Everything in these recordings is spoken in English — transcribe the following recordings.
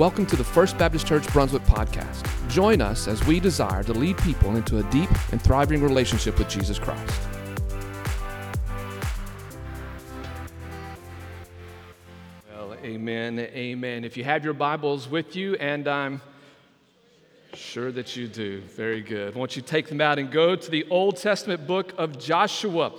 Welcome to the First Baptist Church Brunswick podcast. Join us as we desire to lead people into a deep and thriving relationship with Jesus Christ. Well, amen, amen. If you have your Bibles with you, and I'm sure that you do, very good. I want you to take them out and go to the Old Testament book of Joshua.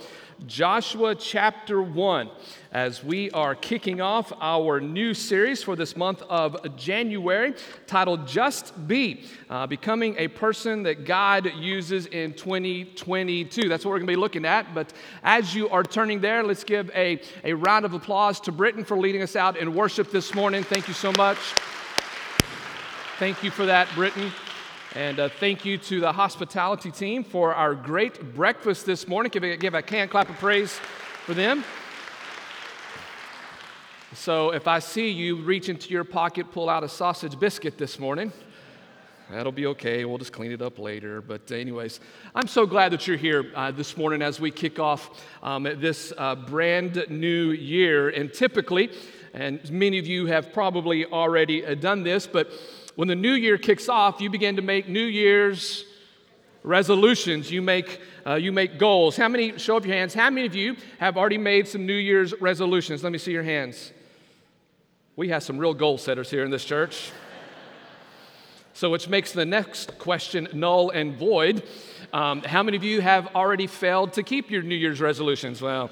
Joshua chapter 1, as we are kicking off our new series for this month of January titled Just Be, uh, becoming a person that God uses in 2022. That's what we're going to be looking at. But as you are turning there, let's give a, a round of applause to Britton for leading us out in worship this morning. Thank you so much. Thank you for that, Britton. And uh, thank you to the hospitality team for our great breakfast this morning. Give a, give a can clap of praise for them. So, if I see you reach into your pocket, pull out a sausage biscuit this morning, that'll be okay. We'll just clean it up later. But, anyways, I'm so glad that you're here uh, this morning as we kick off um, this uh, brand new year. And typically, and many of you have probably already uh, done this, but when the new year kicks off, you begin to make New Year's resolutions. You make, uh, you make goals. How many, show up your hands, how many of you have already made some New Year's resolutions? Let me see your hands. We have some real goal setters here in this church. so, which makes the next question null and void. Um, how many of you have already failed to keep your New Year's resolutions? Well,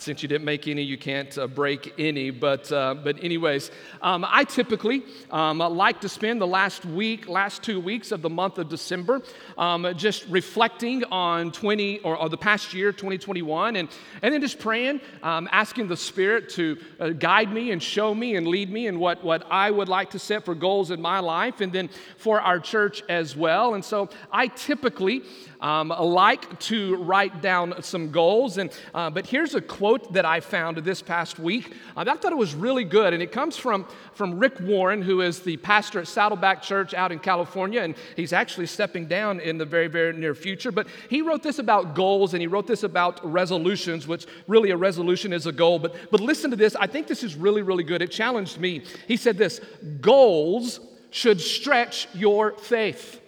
since you didn't make any, you can't uh, break any. But, uh, but anyways, um, I typically um, like to spend the last week, last two weeks of the month of December, um, just reflecting on 20 or, or, the past year, 2021, and, and then just praying, um, asking the Spirit to uh, guide me and show me and lead me in what, what I would like to set for goals in my life, and then for our church as well. And so I typically um, like to write down some goals. And, uh, but here's a quote that I found this past week. Uh, I thought it was really good, and it comes from, from Rick Warren, who is the pastor at Saddleback Church out in California, and he's actually stepping down in the very, very near future. But he wrote this about goals, and he wrote this about resolutions, which really a resolution is a goal. But, but listen to this. I think this is really, really good. It challenged me. He said this goals should stretch your faith.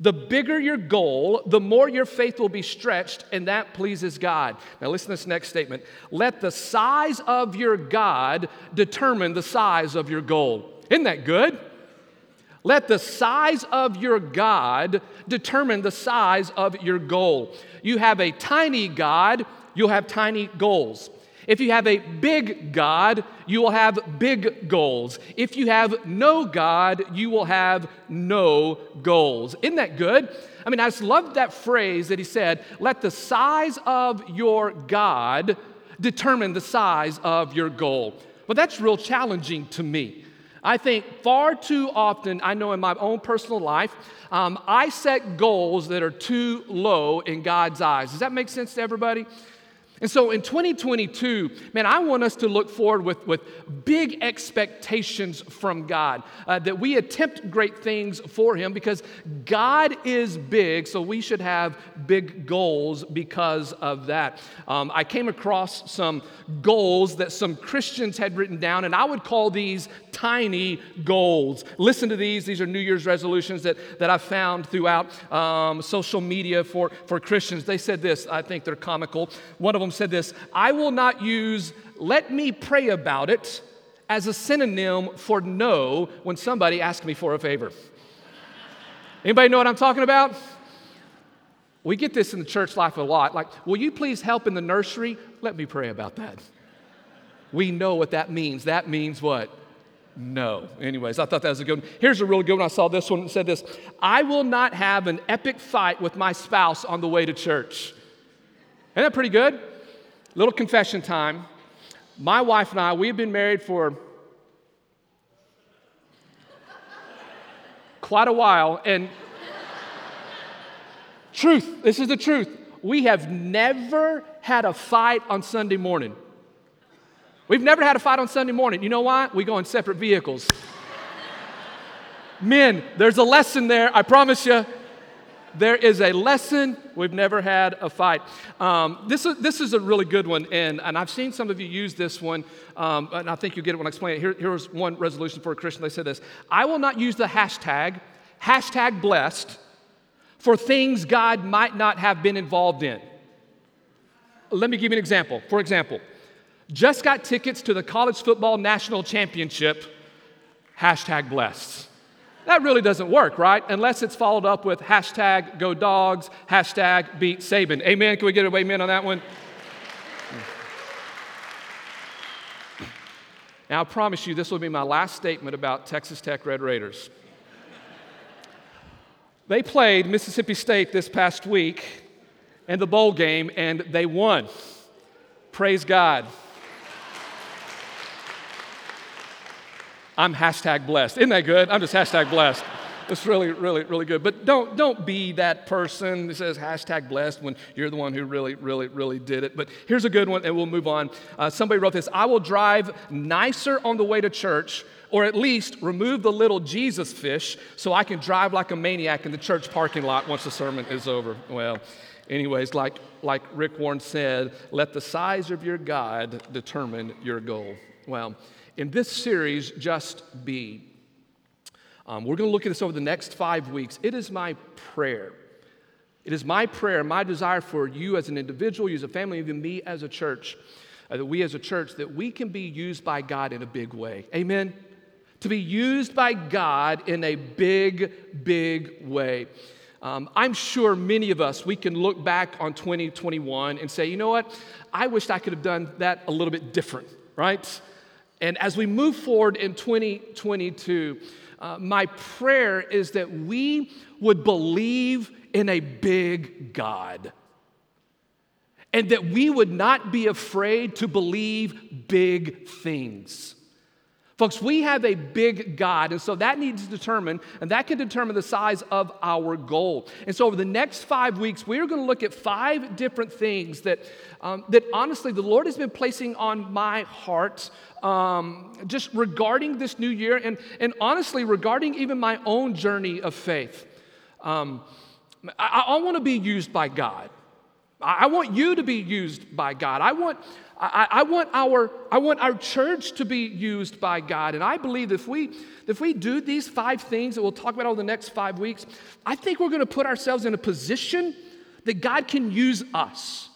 The bigger your goal, the more your faith will be stretched, and that pleases God. Now, listen to this next statement. Let the size of your God determine the size of your goal. Isn't that good? Let the size of your God determine the size of your goal. You have a tiny God, you'll have tiny goals. If you have a big God, you will have big goals. If you have no God, you will have no goals. Isn't that good? I mean, I just love that phrase that he said, let the size of your God determine the size of your goal. But that's real challenging to me. I think far too often, I know in my own personal life, um, I set goals that are too low in God's eyes. Does that make sense to everybody? And so in 2022, man, I want us to look forward with, with big expectations from God, uh, that we attempt great things for Him because God is big, so we should have big goals because of that. Um, I came across some goals that some Christians had written down, and I would call these tiny goals. Listen to these. These are New Year's resolutions that, that I found throughout um, social media for, for Christians. They said this, I think they're comical. One of them said this I will not use let me pray about it as a synonym for no when somebody asks me for a favor. Anybody know what I'm talking about? We get this in the church life a lot. Like, will you please help in the nursery? Let me pray about that. We know what that means. That means what? No. Anyways, I thought that was a good one. Here's a really good one. I saw this one and said this I will not have an epic fight with my spouse on the way to church. Isn't that pretty good? Little confession time. My wife and I, we've been married for quite a while, and truth, this is the truth. We have never had a fight on Sunday morning. We've never had a fight on Sunday morning. You know why? We go in separate vehicles. Men, there's a lesson there, I promise you. There is a lesson. We've never had a fight. Um, this, is, this is a really good one, and, and I've seen some of you use this one, um, and I think you get it when I explain it. Here, here's one resolution for a Christian. They said this I will not use the hashtag, hashtag blessed, for things God might not have been involved in. Let me give you an example. For example, just got tickets to the college football national championship, hashtag blessed. That really doesn't work, right? Unless it's followed up with hashtag go dogs, hashtag beat Saban. Amen? Can we get an amen on that one? Now, I promise you, this will be my last statement about Texas Tech Red Raiders. They played Mississippi State this past week in the bowl game, and they won. Praise God. I'm hashtag blessed. Isn't that good? I'm just hashtag blessed. It's really, really, really good. But don't, don't be that person that says hashtag blessed when you're the one who really, really, really did it. But here's a good one, and we'll move on. Uh, somebody wrote this I will drive nicer on the way to church, or at least remove the little Jesus fish so I can drive like a maniac in the church parking lot once the sermon is over. Well, anyways, like, like Rick Warren said, let the size of your God determine your goal. Well, in this series, Just Be, um, we're going to look at this over the next five weeks. It is my prayer. It is my prayer, my desire for you as an individual, you as a family, even me as a church, uh, that we as a church, that we can be used by God in a big way. Amen? To be used by God in a big, big way. Um, I'm sure many of us, we can look back on 2021 and say, you know what? I wished I could have done that a little bit different, right? And as we move forward in 2022, uh, my prayer is that we would believe in a big God and that we would not be afraid to believe big things. Folks, we have a big God, and so that needs to determine, and that can determine the size of our goal. And so, over the next five weeks, we're going to look at five different things that, um, that honestly the Lord has been placing on my heart um, just regarding this new year, and, and honestly, regarding even my own journey of faith. Um, I, I want to be used by God. I want you to be used by God. I want I, I, want our, I want our church to be used by God. And I believe if we, if we do these five things that we'll talk about over the next five weeks, I think we're going to put ourselves in a position that God can use us.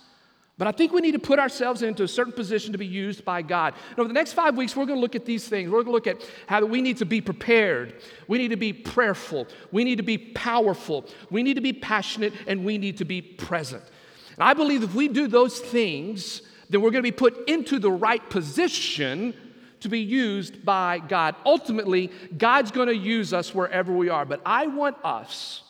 But I think we need to put ourselves into a certain position to be used by God. And over the next five weeks, we're going to look at these things. We're going to look at how we need to be prepared. We need to be prayerful. We need to be powerful. We need to be passionate. And we need to be present. And I believe if we do those things, then we're going to be put into the right position to be used by God. Ultimately, God's going to use us wherever we are. But I want us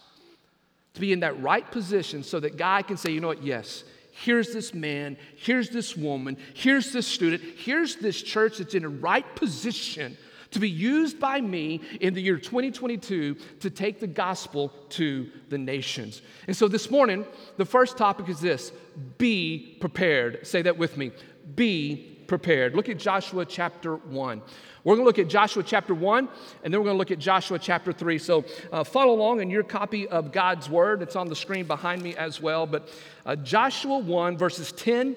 to be in that right position so that God can say, you know what, yes, here's this man, here's this woman, here's this student, here's this church that's in a right position to be used by me in the year 2022 to take the gospel to the nations. And so this morning, the first topic is this be prepared. Say that with me. Be prepared. Look at Joshua chapter 1. We're going to look at Joshua chapter 1, and then we're going to look at Joshua chapter 3. So uh, follow along in your copy of God's Word. It's on the screen behind me as well. But uh, Joshua 1, verses 10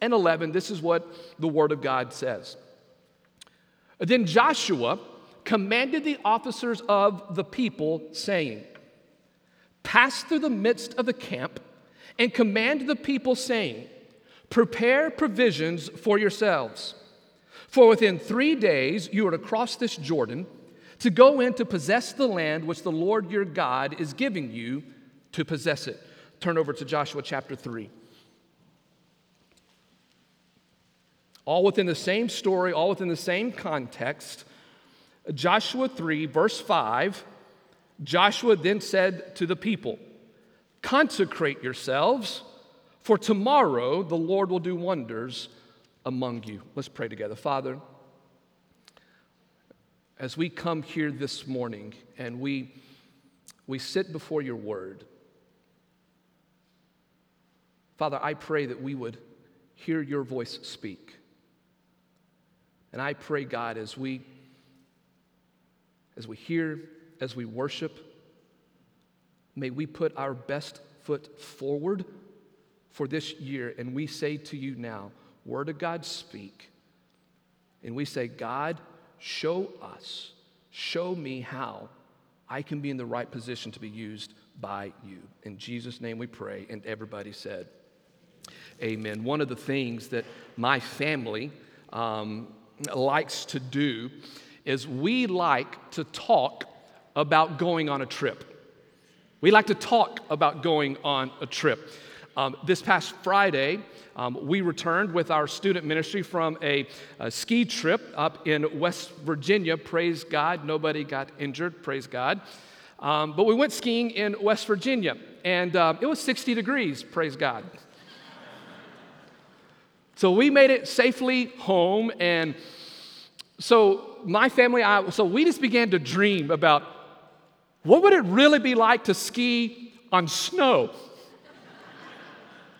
and 11, this is what the Word of God says. Then Joshua commanded the officers of the people, saying, Pass through the midst of the camp and command the people, saying, Prepare provisions for yourselves. For within three days you are to cross this Jordan to go in to possess the land which the Lord your God is giving you to possess it. Turn over to Joshua chapter 3. All within the same story, all within the same context. Joshua 3, verse 5, Joshua then said to the people, Consecrate yourselves, for tomorrow the Lord will do wonders among you. Let's pray together. Father, as we come here this morning and we, we sit before your word, Father, I pray that we would hear your voice speak. And I pray, God, as we as we hear, as we worship, may we put our best foot forward for this year. And we say to you now, Word of God, speak. And we say, God, show us, show me how I can be in the right position to be used by you. In Jesus' name we pray. And everybody said, Amen. One of the things that my family um, likes to do is we like to talk about going on a trip. We like to talk about going on a trip. Um, this past Friday, um, we returned with our student ministry from a, a, ski trip up in West Virginia. Praise God, nobody got injured, praise God. Um, but we went skiing in West Virginia, and uh, it was 60 degrees, praise God. So we made it safely home, and so my family, I, so we just began to dream about what would it really be like to ski on snow?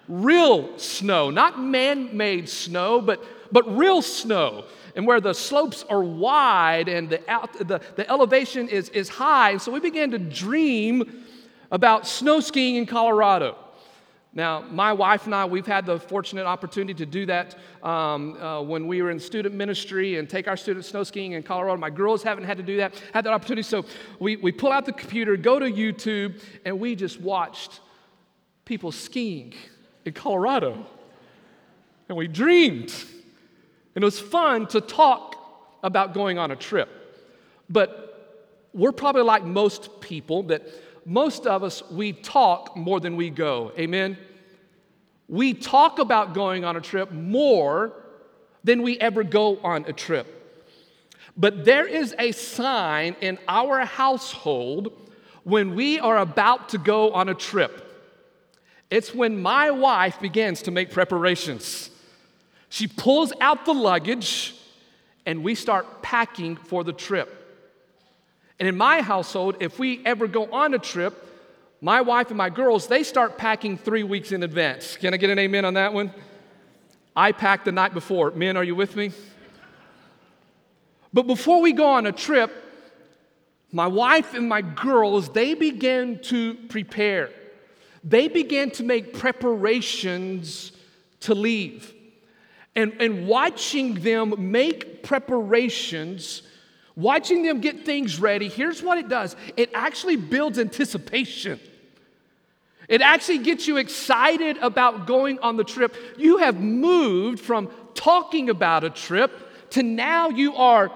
real snow, not man made snow, but, but real snow. And where the slopes are wide and the, out, the, the elevation is, is high. So we began to dream about snow skiing in Colorado. Now, my wife and I, we've had the fortunate opportunity to do that um, uh, when we were in student ministry and take our students snow skiing in Colorado. My girls haven't had to do that, had that opportunity. So we, we pull out the computer, go to YouTube, and we just watched people skiing in Colorado. And we dreamed. And it was fun to talk about going on a trip. But we're probably like most people that most of us, we talk more than we go. Amen? We talk about going on a trip more than we ever go on a trip. But there is a sign in our household when we are about to go on a trip. It's when my wife begins to make preparations. She pulls out the luggage and we start packing for the trip. And in my household, if we ever go on a trip, my wife and my girls, they start packing three weeks in advance. Can I get an amen on that one? I pack the night before. Men, are you with me? But before we go on a trip, my wife and my girls, they begin to prepare they began to make preparations to leave. And, and watching them make preparations, watching them get things ready, here's what it does it actually builds anticipation. It actually gets you excited about going on the trip. You have moved from talking about a trip to now you are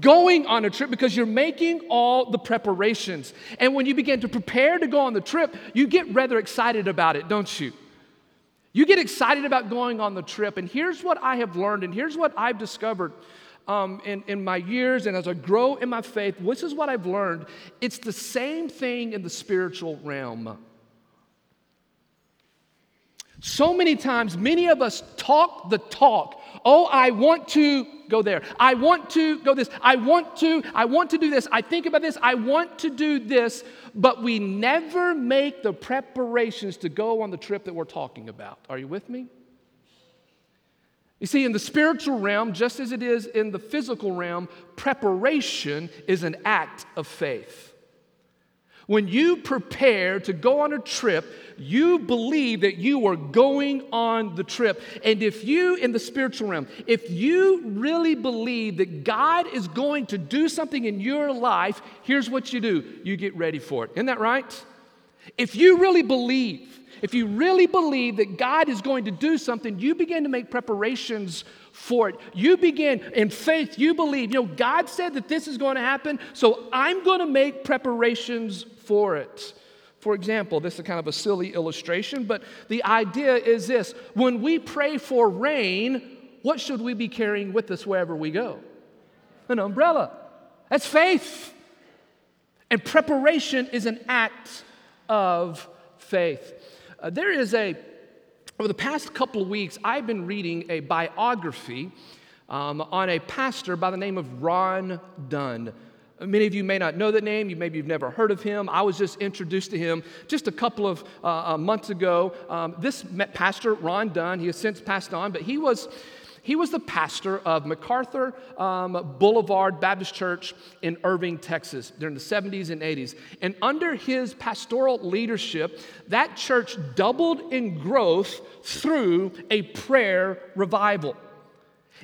going on a trip because you're making all the preparations. And when you begin to prepare to go on the trip, you get rather excited about it, don't you? You get excited about going on the trip. And here's what I have learned, and here's what I've discovered um, in, in my years and as I grow in my faith. This is what I've learned it's the same thing in the spiritual realm. So many times, many of us talk the talk. Oh, I want to go there. I want to go this. I want to, I want to do this. I think about this. I want to do this. But we never make the preparations to go on the trip that we're talking about. Are you with me? You see, in the spiritual realm, just as it is in the physical realm, preparation is an act of faith. When you prepare to go on a trip, you believe that you are going on the trip. And if you, in the spiritual realm, if you really believe that God is going to do something in your life, here's what you do you get ready for it. Isn't that right? If you really believe, if you really believe that God is going to do something, you begin to make preparations for it. You begin in faith, you believe, you know, God said that this is going to happen, so I'm going to make preparations for it. For example, this is kind of a silly illustration, but the idea is this when we pray for rain, what should we be carrying with us wherever we go? An umbrella. That's faith. And preparation is an act of faith. Uh, there is a, over the past couple of weeks, I've been reading a biography um, on a pastor by the name of Ron Dunn. Many of you may not know the name, you maybe you've never heard of him. I was just introduced to him just a couple of uh, uh, months ago. Um, this pastor, Ron Dunn, he has since passed on, but he was He was the pastor of MacArthur um, Boulevard Baptist Church in Irving, Texas during the 70s and 80s. And under his pastoral leadership, that church doubled in growth through a prayer revival.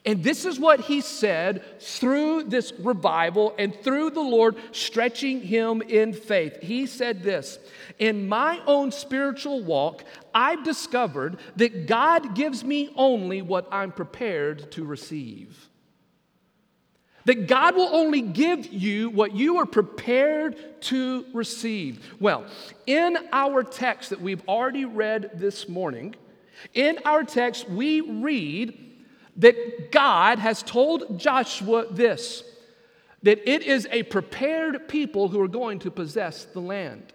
And this is what he said through this revival and through the Lord stretching him in faith. He said this In my own spiritual walk, I've discovered that God gives me only what I'm prepared to receive. That God will only give you what you are prepared to receive. Well, in our text that we've already read this morning, in our text, we read that God has told Joshua this that it is a prepared people who are going to possess the land.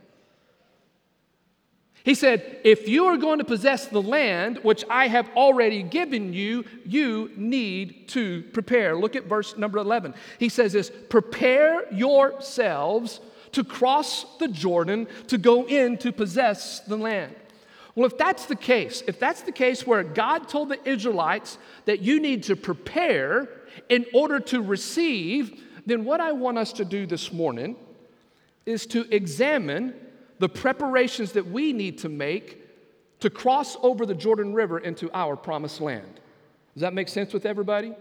He said, If you are going to possess the land which I have already given you, you need to prepare. Look at verse number 11. He says this Prepare yourselves to cross the Jordan to go in to possess the land. Well, if that's the case, if that's the case where God told the Israelites that you need to prepare in order to receive, then what I want us to do this morning is to examine the preparations that we need to make to cross over the Jordan River into our promised land. Does that make sense with everybody?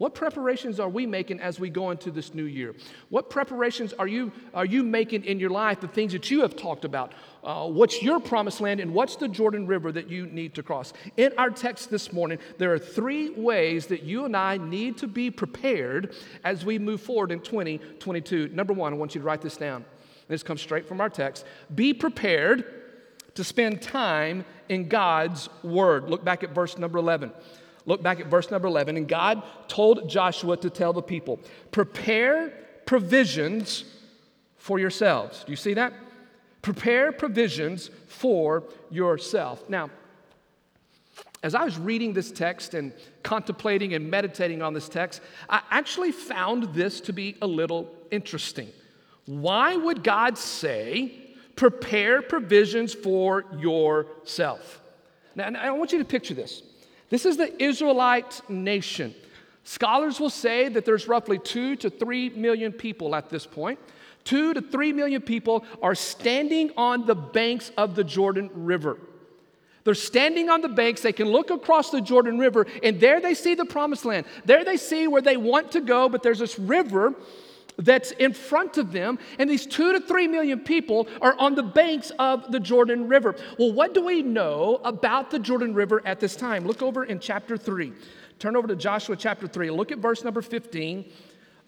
What preparations are we making as we go into this new year? What preparations are you, are you making in your life, the things that you have talked about? Uh, what's your promised land and what's the Jordan River that you need to cross? In our text this morning, there are three ways that you and I need to be prepared as we move forward in 2022. Number one, I want you to write this down. This comes straight from our text. Be prepared to spend time in God's Word. Look back at verse number 11. Look back at verse number 11. And God told Joshua to tell the people, prepare provisions for yourselves. Do you see that? Prepare provisions for yourself. Now, as I was reading this text and contemplating and meditating on this text, I actually found this to be a little interesting. Why would God say, prepare provisions for yourself? Now, I want you to picture this. This is the Israelite nation. Scholars will say that there's roughly two to three million people at this point. Two to three million people are standing on the banks of the Jordan River. They're standing on the banks. They can look across the Jordan River, and there they see the promised land. There they see where they want to go, but there's this river that's in front of them, and these two to three million people are on the banks of the Jordan River. Well, what do we know about the Jordan River at this time? Look over in chapter 3. Turn over to Joshua chapter 3. Look at verse number 15.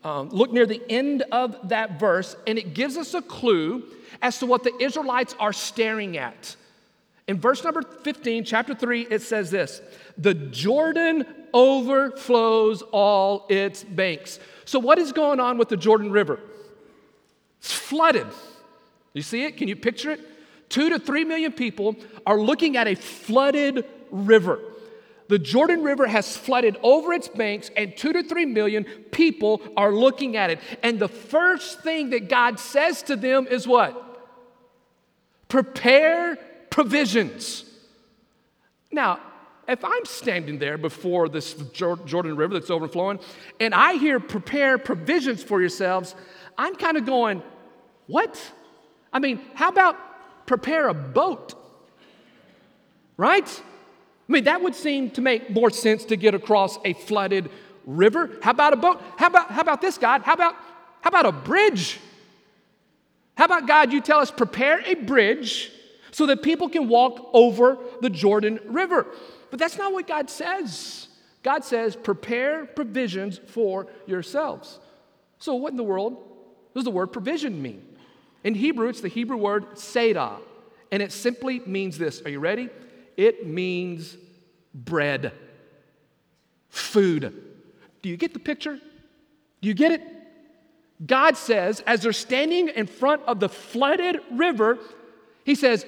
Um, look near the end of that verse, and it gives us a clue as to what the Israelites are staring at. In verse number 15, chapter 3, it says this The Jordan overflows all its banks. So, what is going on with the Jordan River? It's flooded. You see it? Can you picture it? Two to three million people are looking at a flooded river. The Jordan River has flooded over its banks, and two to three million people are looking at it. And the first thing that God says to them is what? Prepare provisions. Now, if I'm standing there before this Jordan River that's overflowing and I hear prepare provisions for yourselves, I'm kind of going, what? I mean, how about prepare a boat? Right? I mean, that would seem to make more sense to get across a flooded river. How about a boat? How about, how about this, God? How about, how about a bridge? How about, God, you tell us prepare a bridge so that people can walk over the Jordan River? But that's not what God says. God says, prepare provisions for yourselves. So, what in the world does the word provision mean? In Hebrew, it's the Hebrew word sedah, and it simply means this. Are you ready? It means bread, food. Do you get the picture? Do you get it? God says, as they're standing in front of the flooded river, He says,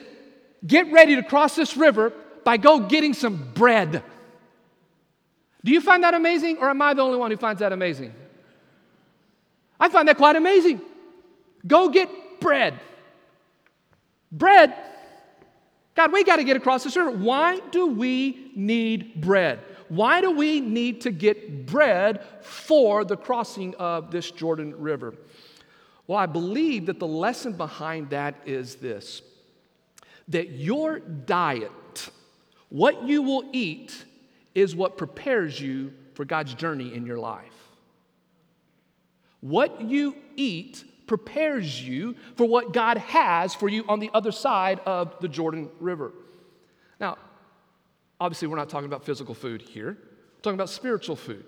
Get ready to cross this river by go getting some bread. Do you find that amazing, or am I the only one who finds that amazing? I find that quite amazing. Go get bread. Bread? God, we got to get across this river. Why do we need bread? Why do we need to get bread for the crossing of this Jordan River? Well, I believe that the lesson behind that is this that your diet, what you will eat, is what prepares you for God's journey in your life. What you eat prepares you for what God has for you on the other side of the Jordan River. Now, obviously, we're not talking about physical food here, we're talking about spiritual food.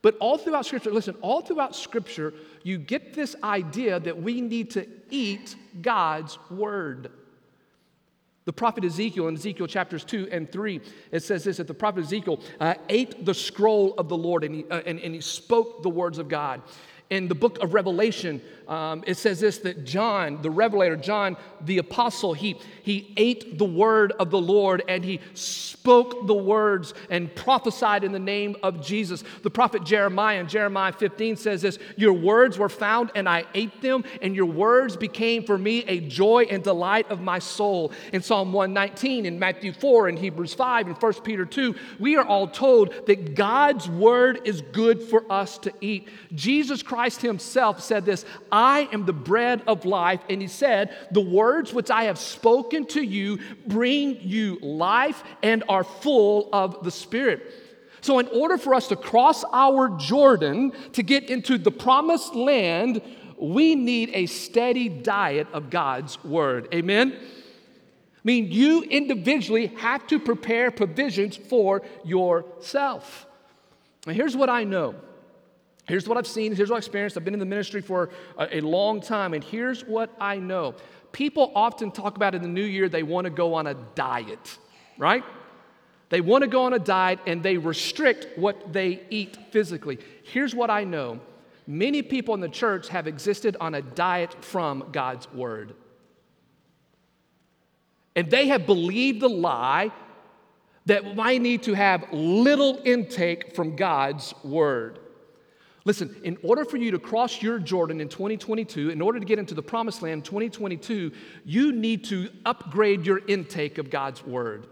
But all throughout Scripture, listen, all throughout Scripture, you get this idea that we need to eat God's Word. The prophet Ezekiel in Ezekiel chapters 2 and 3, it says this that the prophet Ezekiel uh, ate the scroll of the Lord and he, uh, and, and he spoke the words of God in the book of Revelation, um, it says this that John, the revelator, John the apostle, he, he ate the word of the Lord and he spoke the words and prophesied in the name of Jesus. The prophet Jeremiah in Jeremiah 15 says this Your words were found and I ate them, and your words became for me a joy and delight of my soul. In Psalm 119, in Matthew 4, in Hebrews 5, in 1 Peter 2, we are all told that God's word is good for us to eat. Jesus Christ Christ himself said this I am the bread of life. And he said, The words which I have spoken to you bring you life and are full of the Spirit. So, in order for us to cross our Jordan to get into the promised land, we need a steady diet of God's word. Amen? I mean, you individually have to prepare provisions for yourself. Now, here's what I know Here's what I've seen, here's what I've experienced. I've been in the ministry for a, a, long time, and here's what I know. People often talk about in the new year they want to go on a diet, right? They want to go on a diet and they restrict what they eat physically. Here's what I know many people in the church have existed on a diet from God's word. And they have believed the lie that I need to have little intake from God's word. Listen, in order for you to cross your Jordan in 2022, in order to get into the promised land 2022, you need to upgrade your intake of God's word.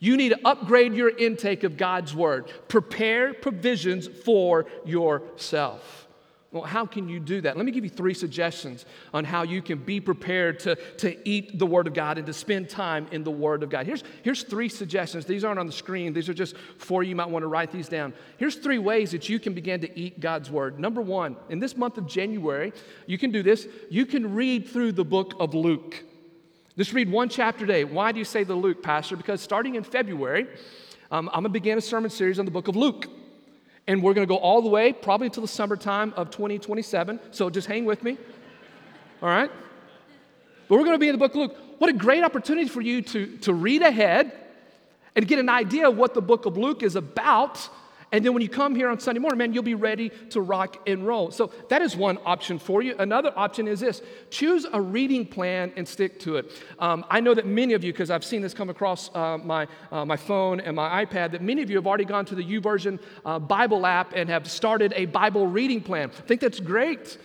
You need to upgrade your intake of God's word. Prepare provisions for yourself. Well, how can you do that? Let me give you three suggestions on how you can be prepared to, to eat the Word of God and to spend time in the Word of God. Here's, here's three suggestions. These aren't on the screen, these are just you. You might want to write these down. Here's three ways that you can begin to eat God's Word. Number one, in this month of January, you can do this. You can read through the book of Luke. Just read one chapter a day. Why do you say the Luke, Pastor? Because starting in February, um, I'm going to begin a sermon series on the book of Luke. And we're going to go all the way, probably until the summertime of 2027. So just hang with me. All right? But we're going to be in the book of Luke. What a great opportunity for you to, to read ahead and get an idea of what the book of Luke is about and then when you come here on Sunday morning, man, you'll be ready to rock and roll. So that is one option for you. Another option is this choose a reading plan and stick to it. Um, I know that many of you, because I've seen this come across uh, my, uh, my phone and my iPad, that many of you have already gone to the YouVersion uh, Bible app and have started a Bible reading plan. I think that's great.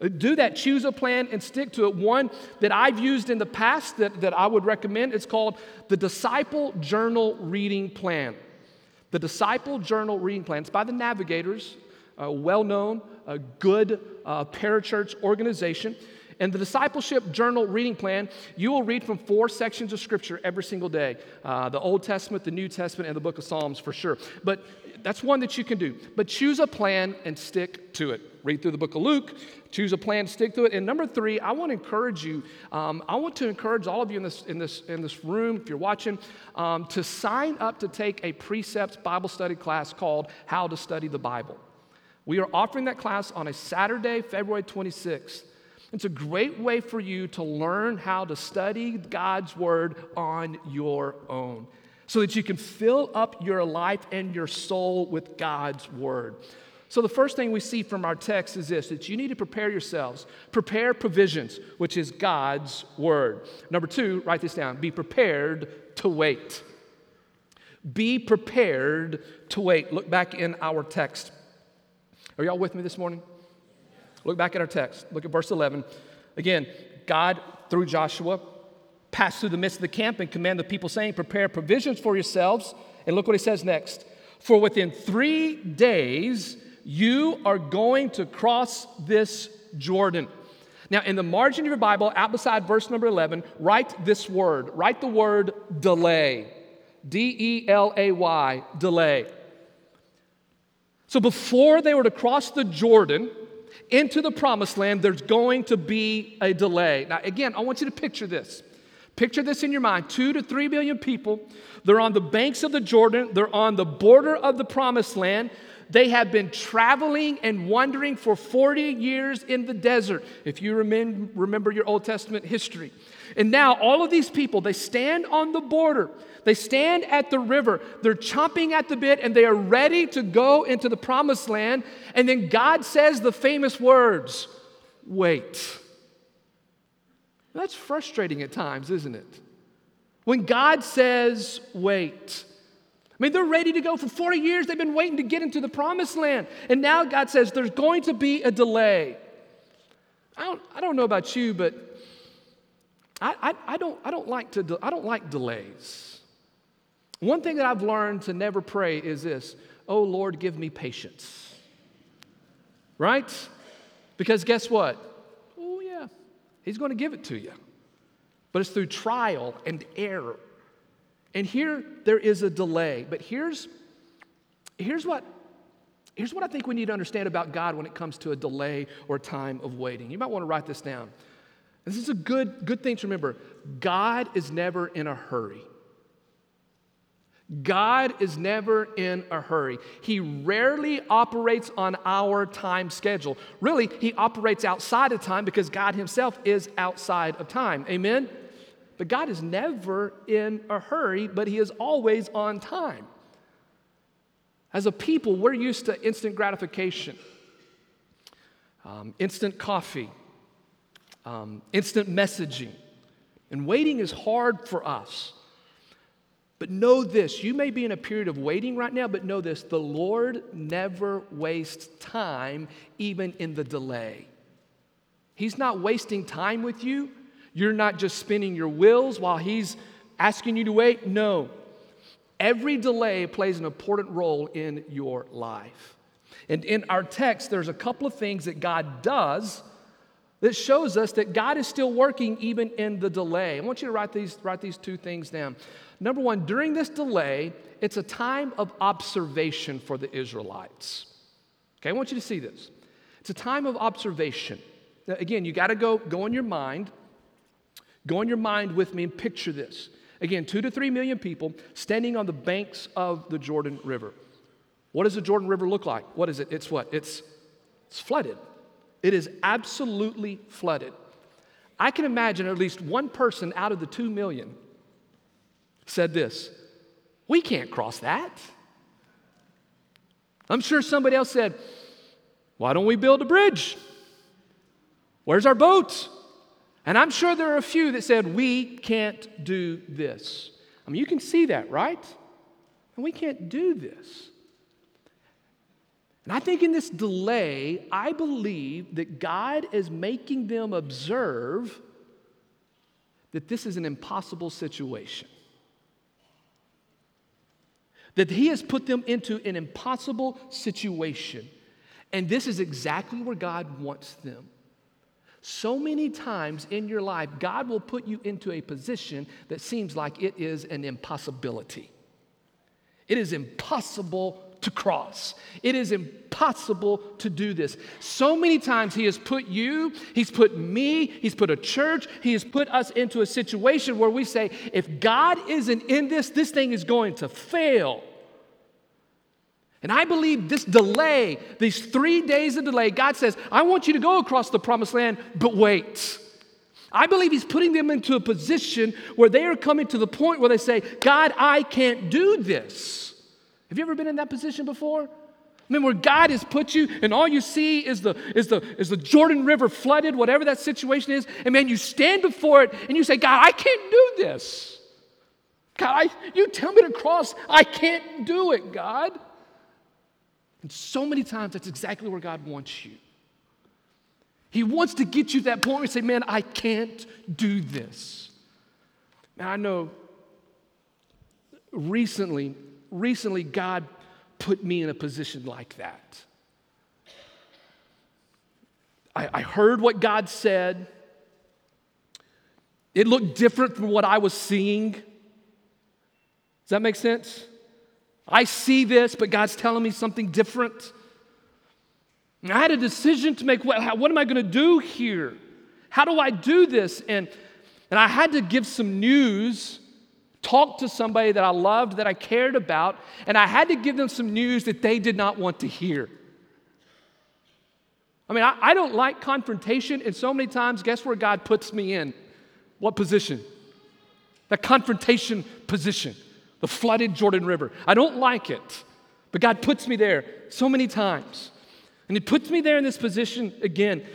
Uh, do that. Choose a plan and stick to it. One that I've used in the past that, that I would recommend, it's called the Disciple Journal Reading Plan. The Disciple Journal Reading Plan. It's by the Navigators, a well known, good uh, parachurch organization. And the discipleship journal reading plan, you will read from four sections of scripture every single day uh, the Old Testament, the New Testament, and the book of Psalms for sure. But that's one that you can do. But choose a plan and stick to it. Read through the book of Luke, choose a plan, stick to it. And number three, I want to encourage you, um, I want to encourage all of you in this, in this, in this room, if you're watching, um, to sign up to take a Precepts Bible study class called How to Study the Bible. We are offering that class on a Saturday, February 26th. It's a great way for you to learn how to study God's Word on your own so that you can fill up your life and your soul with God's Word. So, the first thing we see from our text is this that you need to prepare yourselves. Prepare provisions, which is God's Word. Number two, write this down be prepared to wait. Be prepared to wait. Look back in our text. Are y'all with me this morning? Look back at our text. Look at verse 11. Again, God, through Joshua, passed through the midst of the camp and command the people, saying, Prepare provisions for yourselves And look what he says next. For within three days, you are going to cross this Jordan. Now, in the margin of your Bible, out beside verse number 11, write this word. Write the word delay. D E L A Y, delay. So before they were to cross the Jordan into the promised land, there's going to be a delay. Now, again, I want you to picture this. Picture this in your mind two to three million people. They're on the banks of the Jordan, they're on the border of the promised land. They have been traveling and wandering for 40 years in the desert, if you remember your Old Testament history. And now, all of these people, they stand on the border, they stand at the river, they're chomping at the bit, and they are ready to go into the promised land. And then God says the famous words wait. That's frustrating at times, isn't it? When God says, wait. I mean, they're ready to go for 40 years. They've been waiting to get into the promised land. And now God says there's going to be a delay. I don't, I don't know about you, but I, I, I, don't, I, don't like to de- I don't like delays. One thing that I've learned to never pray is this Oh Lord, give me patience. Right? Because guess what? He's going to give it to you. But it's through trial and error. And here there is a delay. But here's, here's, what, here's what I think we need to understand about God when it comes to a delay or time of waiting. You might want to write this down. This is a good, good thing to remember. God is never in a hurry. God is never in a hurry. He rarely operates on our time schedule. Really, He operates outside of time because God Himself is outside of time. Amen? But God is never in a hurry, but He is always on time. As a people, we're used to instant gratification, um, instant coffee, um, instant messaging. And waiting is hard for us. But know this you may be in a period of waiting right now, but know this the Lord never wastes time, even in the delay. He's not wasting time with you. You're not just spinning your wheels while He's asking you to wait. No. Every delay plays an important role in your life. And in our text, there's a couple of things that God does that shows us that God is still working even in the delay. I want you to write these, write these two things down. Number one, during this delay, it's a time of observation for the Israelites. Okay, I want you to see this. It's a time of observation. Now, again, you got to go, go in your mind Go in your mind with me and picture this. Again, two to three million people standing on the banks of the Jordan River. What does the Jordan River look like? What is it? It's what? It's, it's flooded. It is absolutely flooded. I can imagine at least one person out of the two million said this We can't cross that. I'm sure somebody else said, Why don't we build a bridge? Where's our boat? And I'm sure there are a few that said, We can't do this. I mean, you can see that, right? And we can't do this. And I think in this delay, I believe that God is making them observe that this is an impossible situation. That He has put them into an impossible situation. And this is exactly where God wants them. So many times in your life, God will put you into a position that seems like it is an impossibility. It is impossible to cross. It is impossible to do this. So many times He has put you, He's put me, He's put a church, He has put us into a situation where we say, if God isn't in this, this thing is going to fail. And I believe this delay, these three days of delay, God says, I want you to go across the promised land, but wait. I believe He's putting them into a position where they are coming to the point where they say, God, I can't do this. Have you ever been in that position before? I mean, where God has put you, and all you see is the, is, the, is the Jordan River flooded, whatever that situation is, and man, you stand before it and you say, God, I can't do this. God, I, you tell me to cross, I can't do it, God. And so many times, that's exactly where God wants you. He wants to get you to that point where you say, Man, I can't do this. Now, I know recently, recently God put me in a position like that. I, I heard what God said. It looked different from what I was seeing. Does that make sense? I see this, but God's telling me something different. And I had a decision to make. What, what am I going to do here? How do I do this? And, and I had to give some news, talk to somebody that I loved, that I cared about, and I had to give them some news that they did not want to hear. I mean, I, I don't like confrontation, and so many times, guess where God puts me in? What position? The confrontation position, the flooded Jordan River. I don't like it, but God puts me there so many times. And He puts me there in this position again.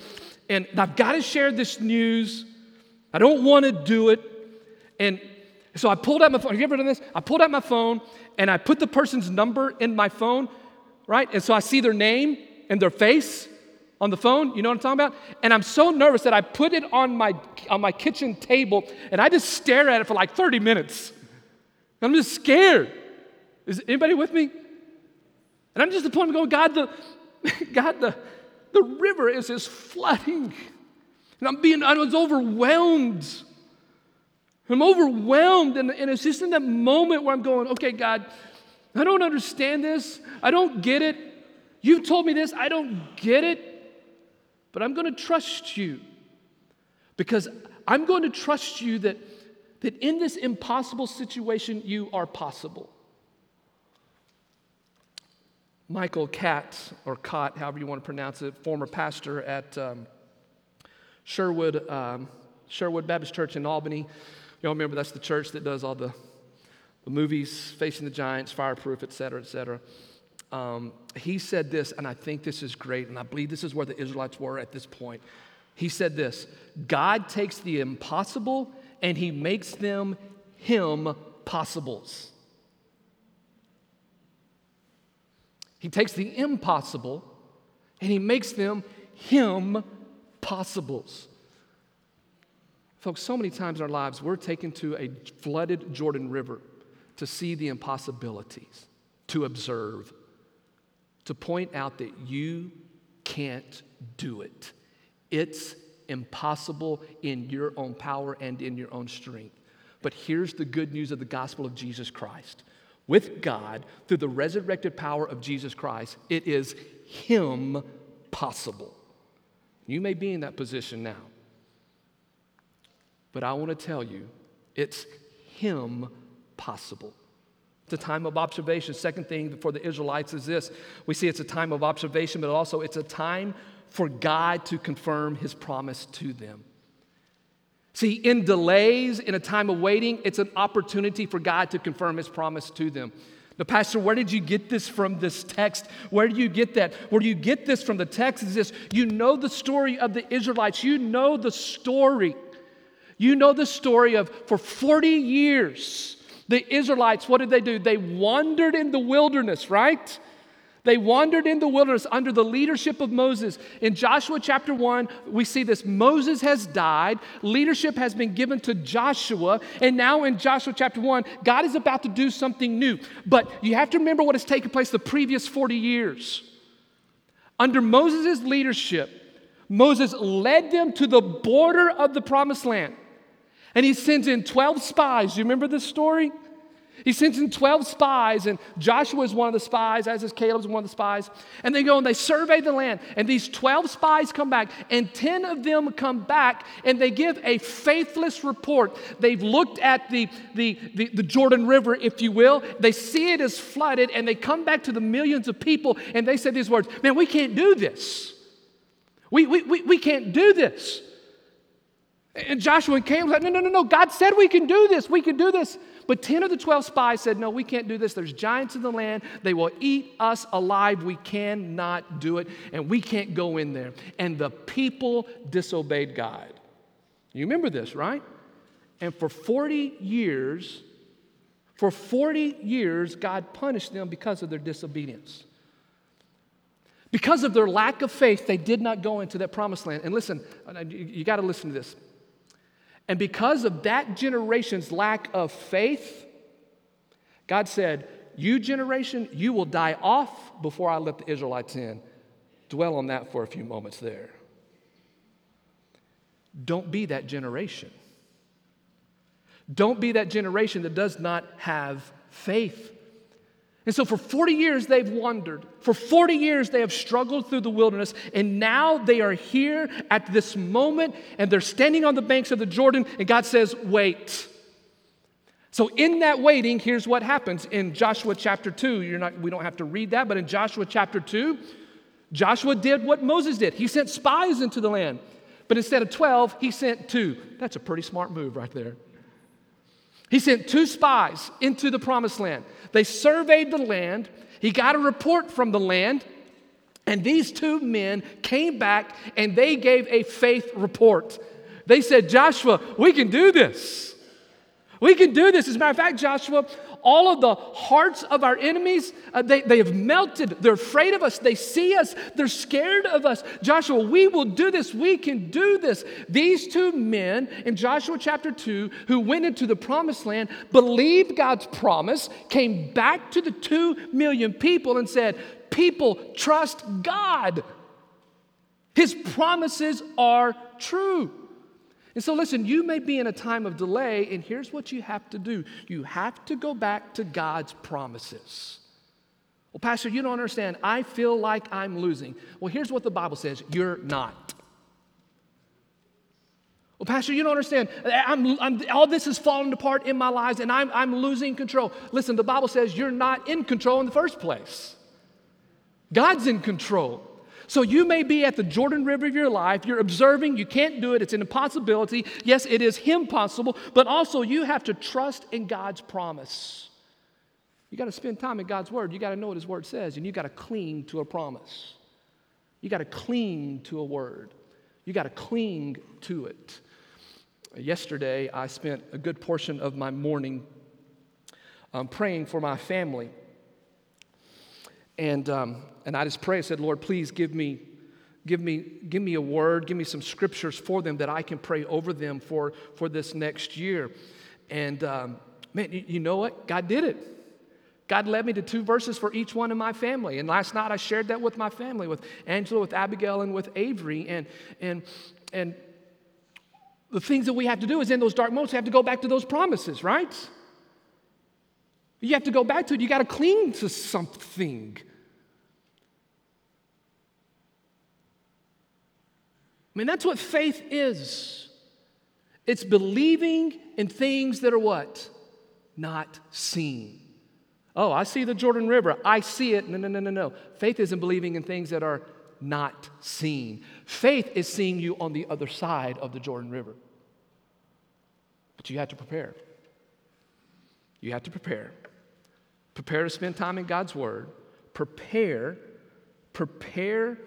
And I've got to share this news. I don't want to do it. And so I pulled out my phone. Have you ever done this? I pulled out my phone and I put the person's number in my phone, right? And so I see their name and their face on the phone. You know what I'm talking about? And I'm so nervous that I put it on my, on my kitchen table and I just stare at it for like 30 minutes. I'm just scared. Is anybody with me? And I'm just at the point of going, God, the, God, the, the river is just flooding. And I'm being, I was overwhelmed. I'm overwhelmed. And, and it's just in that moment where I'm going, okay, God, I don't understand this. I don't get it. You've told me this. I don't get it. But I'm going to trust you because I'm going to trust you that, that in this impossible situation, you are possible. Michael Katz, or Cott, however you want to pronounce it, former pastor at um, Sherwood, um, Sherwood Baptist Church in Albany. Y'all remember that's the church that does all the, the movies, Facing the Giants, Fireproof, et cetera, et cetera um, he said this, and I think this is great, and I believe this is where the Israelites were at this point. He said this God takes the impossible and he makes them him possibles. He takes the impossible and he makes them him possibles. Folks, so many times in our lives, we're taken to a flooded Jordan River to see the impossibilities, to observe, to point out that you can't do it. It's impossible in your own power and in your own strength. But here's the good news of the gospel of Jesus Christ. With God, through the resurrected power of Jesus Christ, it is Him possible. You may be in that position now. But I want to tell you, it's Him possible. It's a time of observation. Second thing for the Israelites is this we see it's a time of observation, but also it's a time for God to confirm his promise to them. See, in delays, in a time of waiting, it's an opportunity for God to confirm his promise to them. Now, Pastor, where did you get this from this text? Where do you get that? Where do you get this from the text? Is this you know the story of the Israelites, you know the story. You know the story of for 40 years, the Israelites, what did they do? They wandered in the wilderness, right? They wandered in the wilderness under the leadership of Moses. In Joshua chapter 1, we see this Moses has died, leadership has been given to Joshua, and now in Joshua chapter 1, God is about to do something new. But you have to remember what has taken place the previous 40 years. Under Moses' leadership, Moses led them to the border of the promised land. And he sends in 12 spies. Do you remember this story? He sends in 12 spies, and Joshua is one of the spies, as is Caleb is one of the spies. And they go and they survey the land. And these 12 spies come back, and 10 of them come back and they give a faithless report. They've looked at the, the, the, the Jordan River, if you will. They see it as flooded, and they come back to the millions of people and they say these words Man, we can't do this. We, we, we, we can't do this. And Joshua came and Caleb said, No, no, no, no. God said we can do this. We can do this. But 10 of the 12 spies said, No, we can't do this. There's giants in the land. They will eat us alive. We cannot do it. And we can't go in there. And the people disobeyed God. You remember this, right? And for 40 years, for 40 years, God punished them because of their disobedience. Because of their lack of faith, they did not go into that promised land. And listen, you got to listen to this. And because of that generation's lack of faith, God said, You, generation, you will die off before I let the Israelites in. Dwell on that for a few moments there. Don't be that generation. Don't be that generation that does not have faith. And so for 40 years they've wandered. For 40 years they have struggled through the wilderness. And now they are here at this moment and they're standing on the banks of the Jordan. And God says, Wait. So in that waiting, here's what happens in Joshua chapter 2. You're not, we don't have to read that, but in Joshua chapter 2, Joshua did what Moses did. He sent spies into the land. But instead of 12, he sent two. That's a pretty smart move right there. He sent two spies into the promised land. They surveyed the land. He got a report from the land. And these two men came back and they gave a faith report. They said, Joshua, we can do this. We can do this. As a matter of fact, Joshua, all of the hearts of our enemies, uh, they, they have melted. They're afraid of us. They see us. They're scared of us. Joshua, we will do this. We can do this. These two men in Joshua chapter 2 who went into the promised land believed God's promise, came back to the two million people and said, People, trust God. His promises are true. And so, listen, you may be in a time of delay, and here's what you have to do you have to go back to God's promises. Well, Pastor, you don't understand. I feel like I'm losing. Well, here's what the Bible says you're not. Well, Pastor, you don't understand. I'm, I'm, all this is falling apart in my lives and I'm, I'm losing control. Listen, the Bible says you're not in control in the first place. God's in control. So you may be at the Jordan River of your life, you're observing, you can't do it, it's an impossibility. Yes, it is impossible, but also you have to trust in God's promise. You got to spend time in God's word. You got to know what his word says, and you got to cling to a promise. You got to cling to a word. You got to cling to it. Yesterday, I spent a good portion of my morning um, praying for my family. And, um, and I just pray, I said, Lord, please give me, give, me, give me a word, give me some scriptures for them that I can pray over them for, for this next year. And um, man, you, you know what? God did it. God led me to two verses for each one in my family. And last night I shared that with my family, with Angela, with Abigail, and with Avery. And, and, and the things that we have to do is in those dark moments, we have to go back to those promises, right? You have to go back to it. You got to cling to something. I mean, that's what faith is. It's believing in things that are what? Not seen. Oh, I see the Jordan River. I see it. No, no, no, no, no. Faith isn't believing in things that are not seen. Faith is seeing you on the other side of the Jordan River. But you have to prepare. You have to prepare. Prepare to spend time in God's Word. Prepare prepare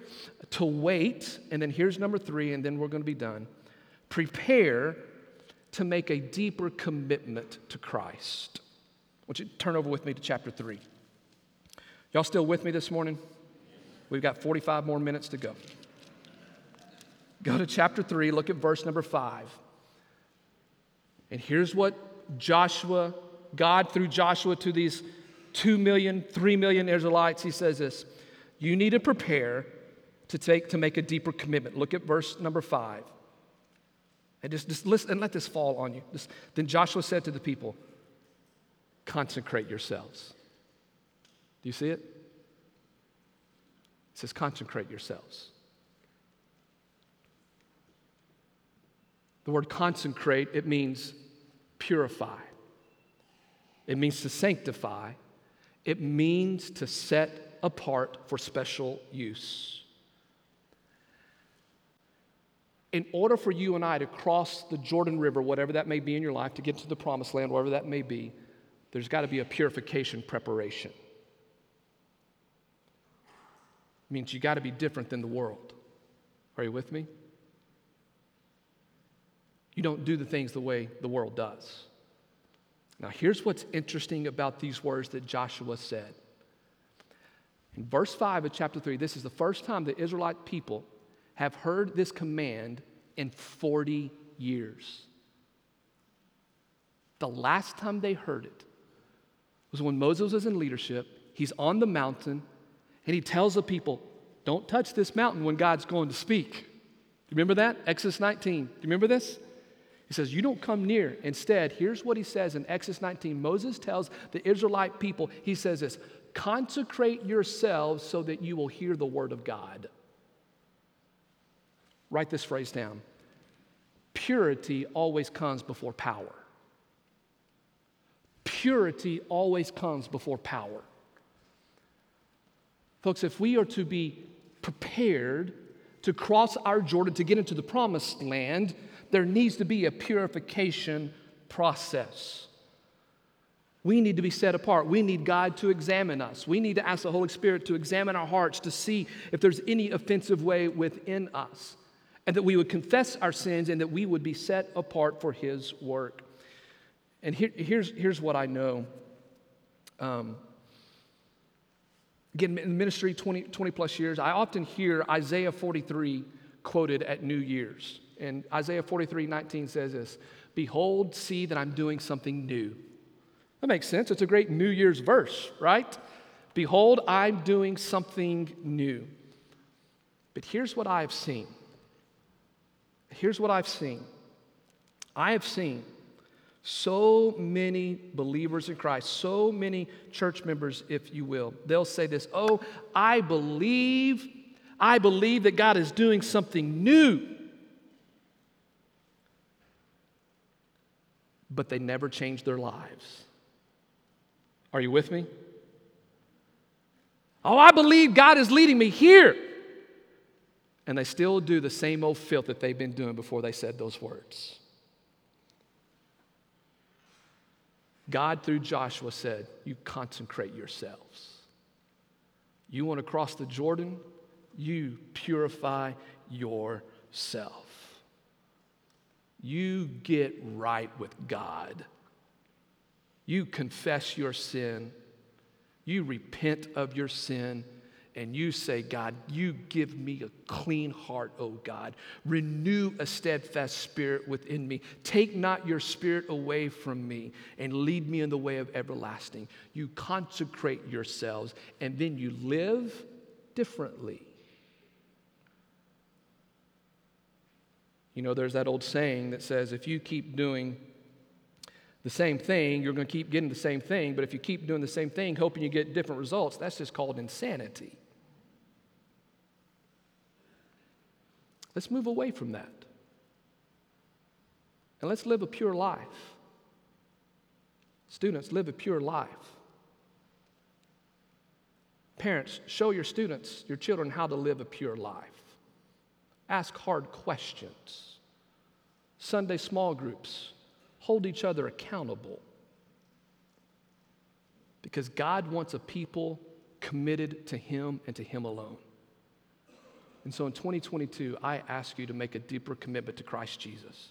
to wait, and then here's number three, and then we're going to be done. Prepare to make a deeper commitment to Christ. I want you to turn over with me to chapter three. Y'all still with me this morning? We've got 45 more minutes to go. Go to chapter 3, look at verse number 5. And here's what Joshua, God through Joshua to these 2 million, 3 million Israelites, he says this you need to prepare to take to make a deeper commitment. Look at verse number five. And just, just listen and let this fall on you. Just, then Joshua said to the people, consecrate yourselves. Do you see it? It says, consecrate yourselves. The word consecrate, it means purify. It means to sanctify. It means to set apart for special use. In order for you and I to cross the Jordan River, whatever that may be in your life, to get to the promised land, wherever that may be, there's got to be a purification preparation. It means you got to be different than the world. Are you with me? You don't do the things the way the world does. Now, here's what's interesting about these words that Joshua said. In verse 5 of chapter 3, this is the first time the Israelite people have heard this command in 40 years. The last time they heard it was when Moses was in leadership. He's on the mountain and he tells the people, Don't touch this mountain when God's going to speak. Do you remember that? Exodus 19. Do you remember this? He says, You don't come near. Instead, here's what he says in Exodus 19. Moses tells the Israelite people, He says this consecrate yourselves so that you will hear the word of God. Write this phrase down purity always comes before power. Purity always comes before power. Folks, if we are to be prepared to cross our Jordan to get into the promised land, there needs to be a purification process. We need to be set apart. We need God to examine us. We need to ask the Holy Spirit to examine our hearts to see if there's any offensive way within us, and that we would confess our sins and that we would be set apart for His work. And here, here's, here's what I know. Um, again, in ministry 20, 20 plus years, I often hear Isaiah 43 quoted at New Year's. And Isaiah 43 19 says this Behold, see that I'm doing something new. That makes sense. It's a great New Year's verse, right? Behold, I'm doing something new. But here's what I've seen. Here's what I've seen. I have seen so many believers in Christ, so many church members, if you will. They'll say this Oh, I believe, I believe that God is doing something new. But they never change their lives. Are you with me? Oh, I believe God is leading me here. And they still do the same old filth that they've been doing before they said those words. God, through Joshua, said, You consecrate yourselves. You want to cross the Jordan? You purify yourself. You get right with God you confess your sin, you repent of your sin, and you say, God, you give me a clean heart, O God. Renew a steadfast spirit within me. Take not your spirit away from me and lead me in the way of everlasting. You consecrate yourselves, and then you live differently. You know, there's that old saying that says, if you keep doing the same thing, you're going to keep getting the same thing. But if you keep doing the same thing, hoping you get different results, that's just called insanity. Let's move away from that. And let's live a pure life. Students, live a pure life. Parents, show your students, your children, how to live a pure life. Ask hard questions. Sunday small groups, hold each other accountable. Because God wants a people committed to Him and to Him alone. And so in 2022, I ask you to make a deeper commitment to Christ Jesus.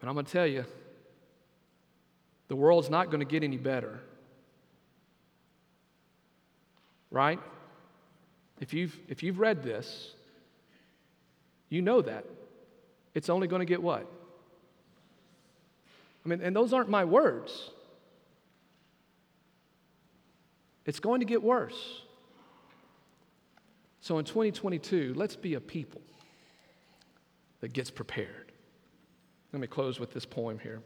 And I'm going to tell you, the world's not going to get any better. Right? If you've, if you've read this, you know that. It's only going to get what? I mean, and those aren't my words. It's going to get worse. So in 2022, let's be a people that gets prepared. Let me close with this poem here.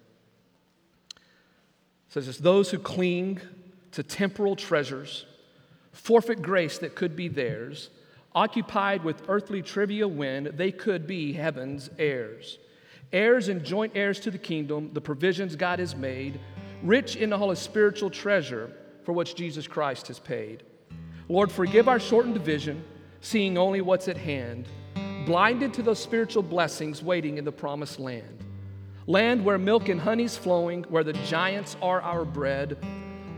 It says it's those who cling to temporal treasures, forfeit grace that could be theirs, occupied with earthly trivia when they could be heaven's heirs heirs and joint heirs to the kingdom, the provisions God has made, rich in all his spiritual treasure for which Jesus Christ has paid. Lord, forgive our shortened vision, seeing only what's at hand, blinded to those spiritual blessings waiting in the promised land. Land where milk and honey's flowing, where the giants are our bread,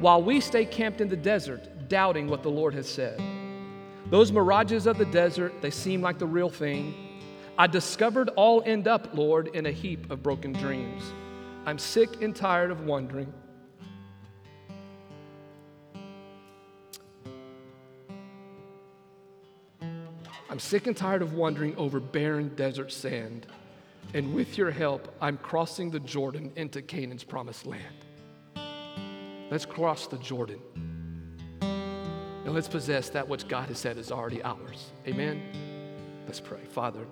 while we stay camped in the desert, doubting what the Lord has said. Those mirages of the desert, they seem like the real thing. I discovered all end up, Lord, in a heap of broken dreams. I'm sick and tired of wondering. I'm sick and tired of wandering over barren desert sand. And with your help, I'm crossing the Jordan into Canaan's promised land. Let's cross the Jordan. And let's possess that which God has said is already ours. Amen. Let's pray. Father,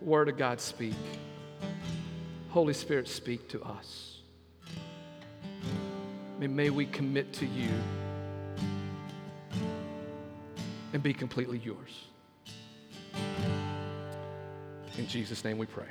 Word of God, speak. Holy Spirit, speak to us. May, may we commit to you and be completely yours. In Jesus' name we pray.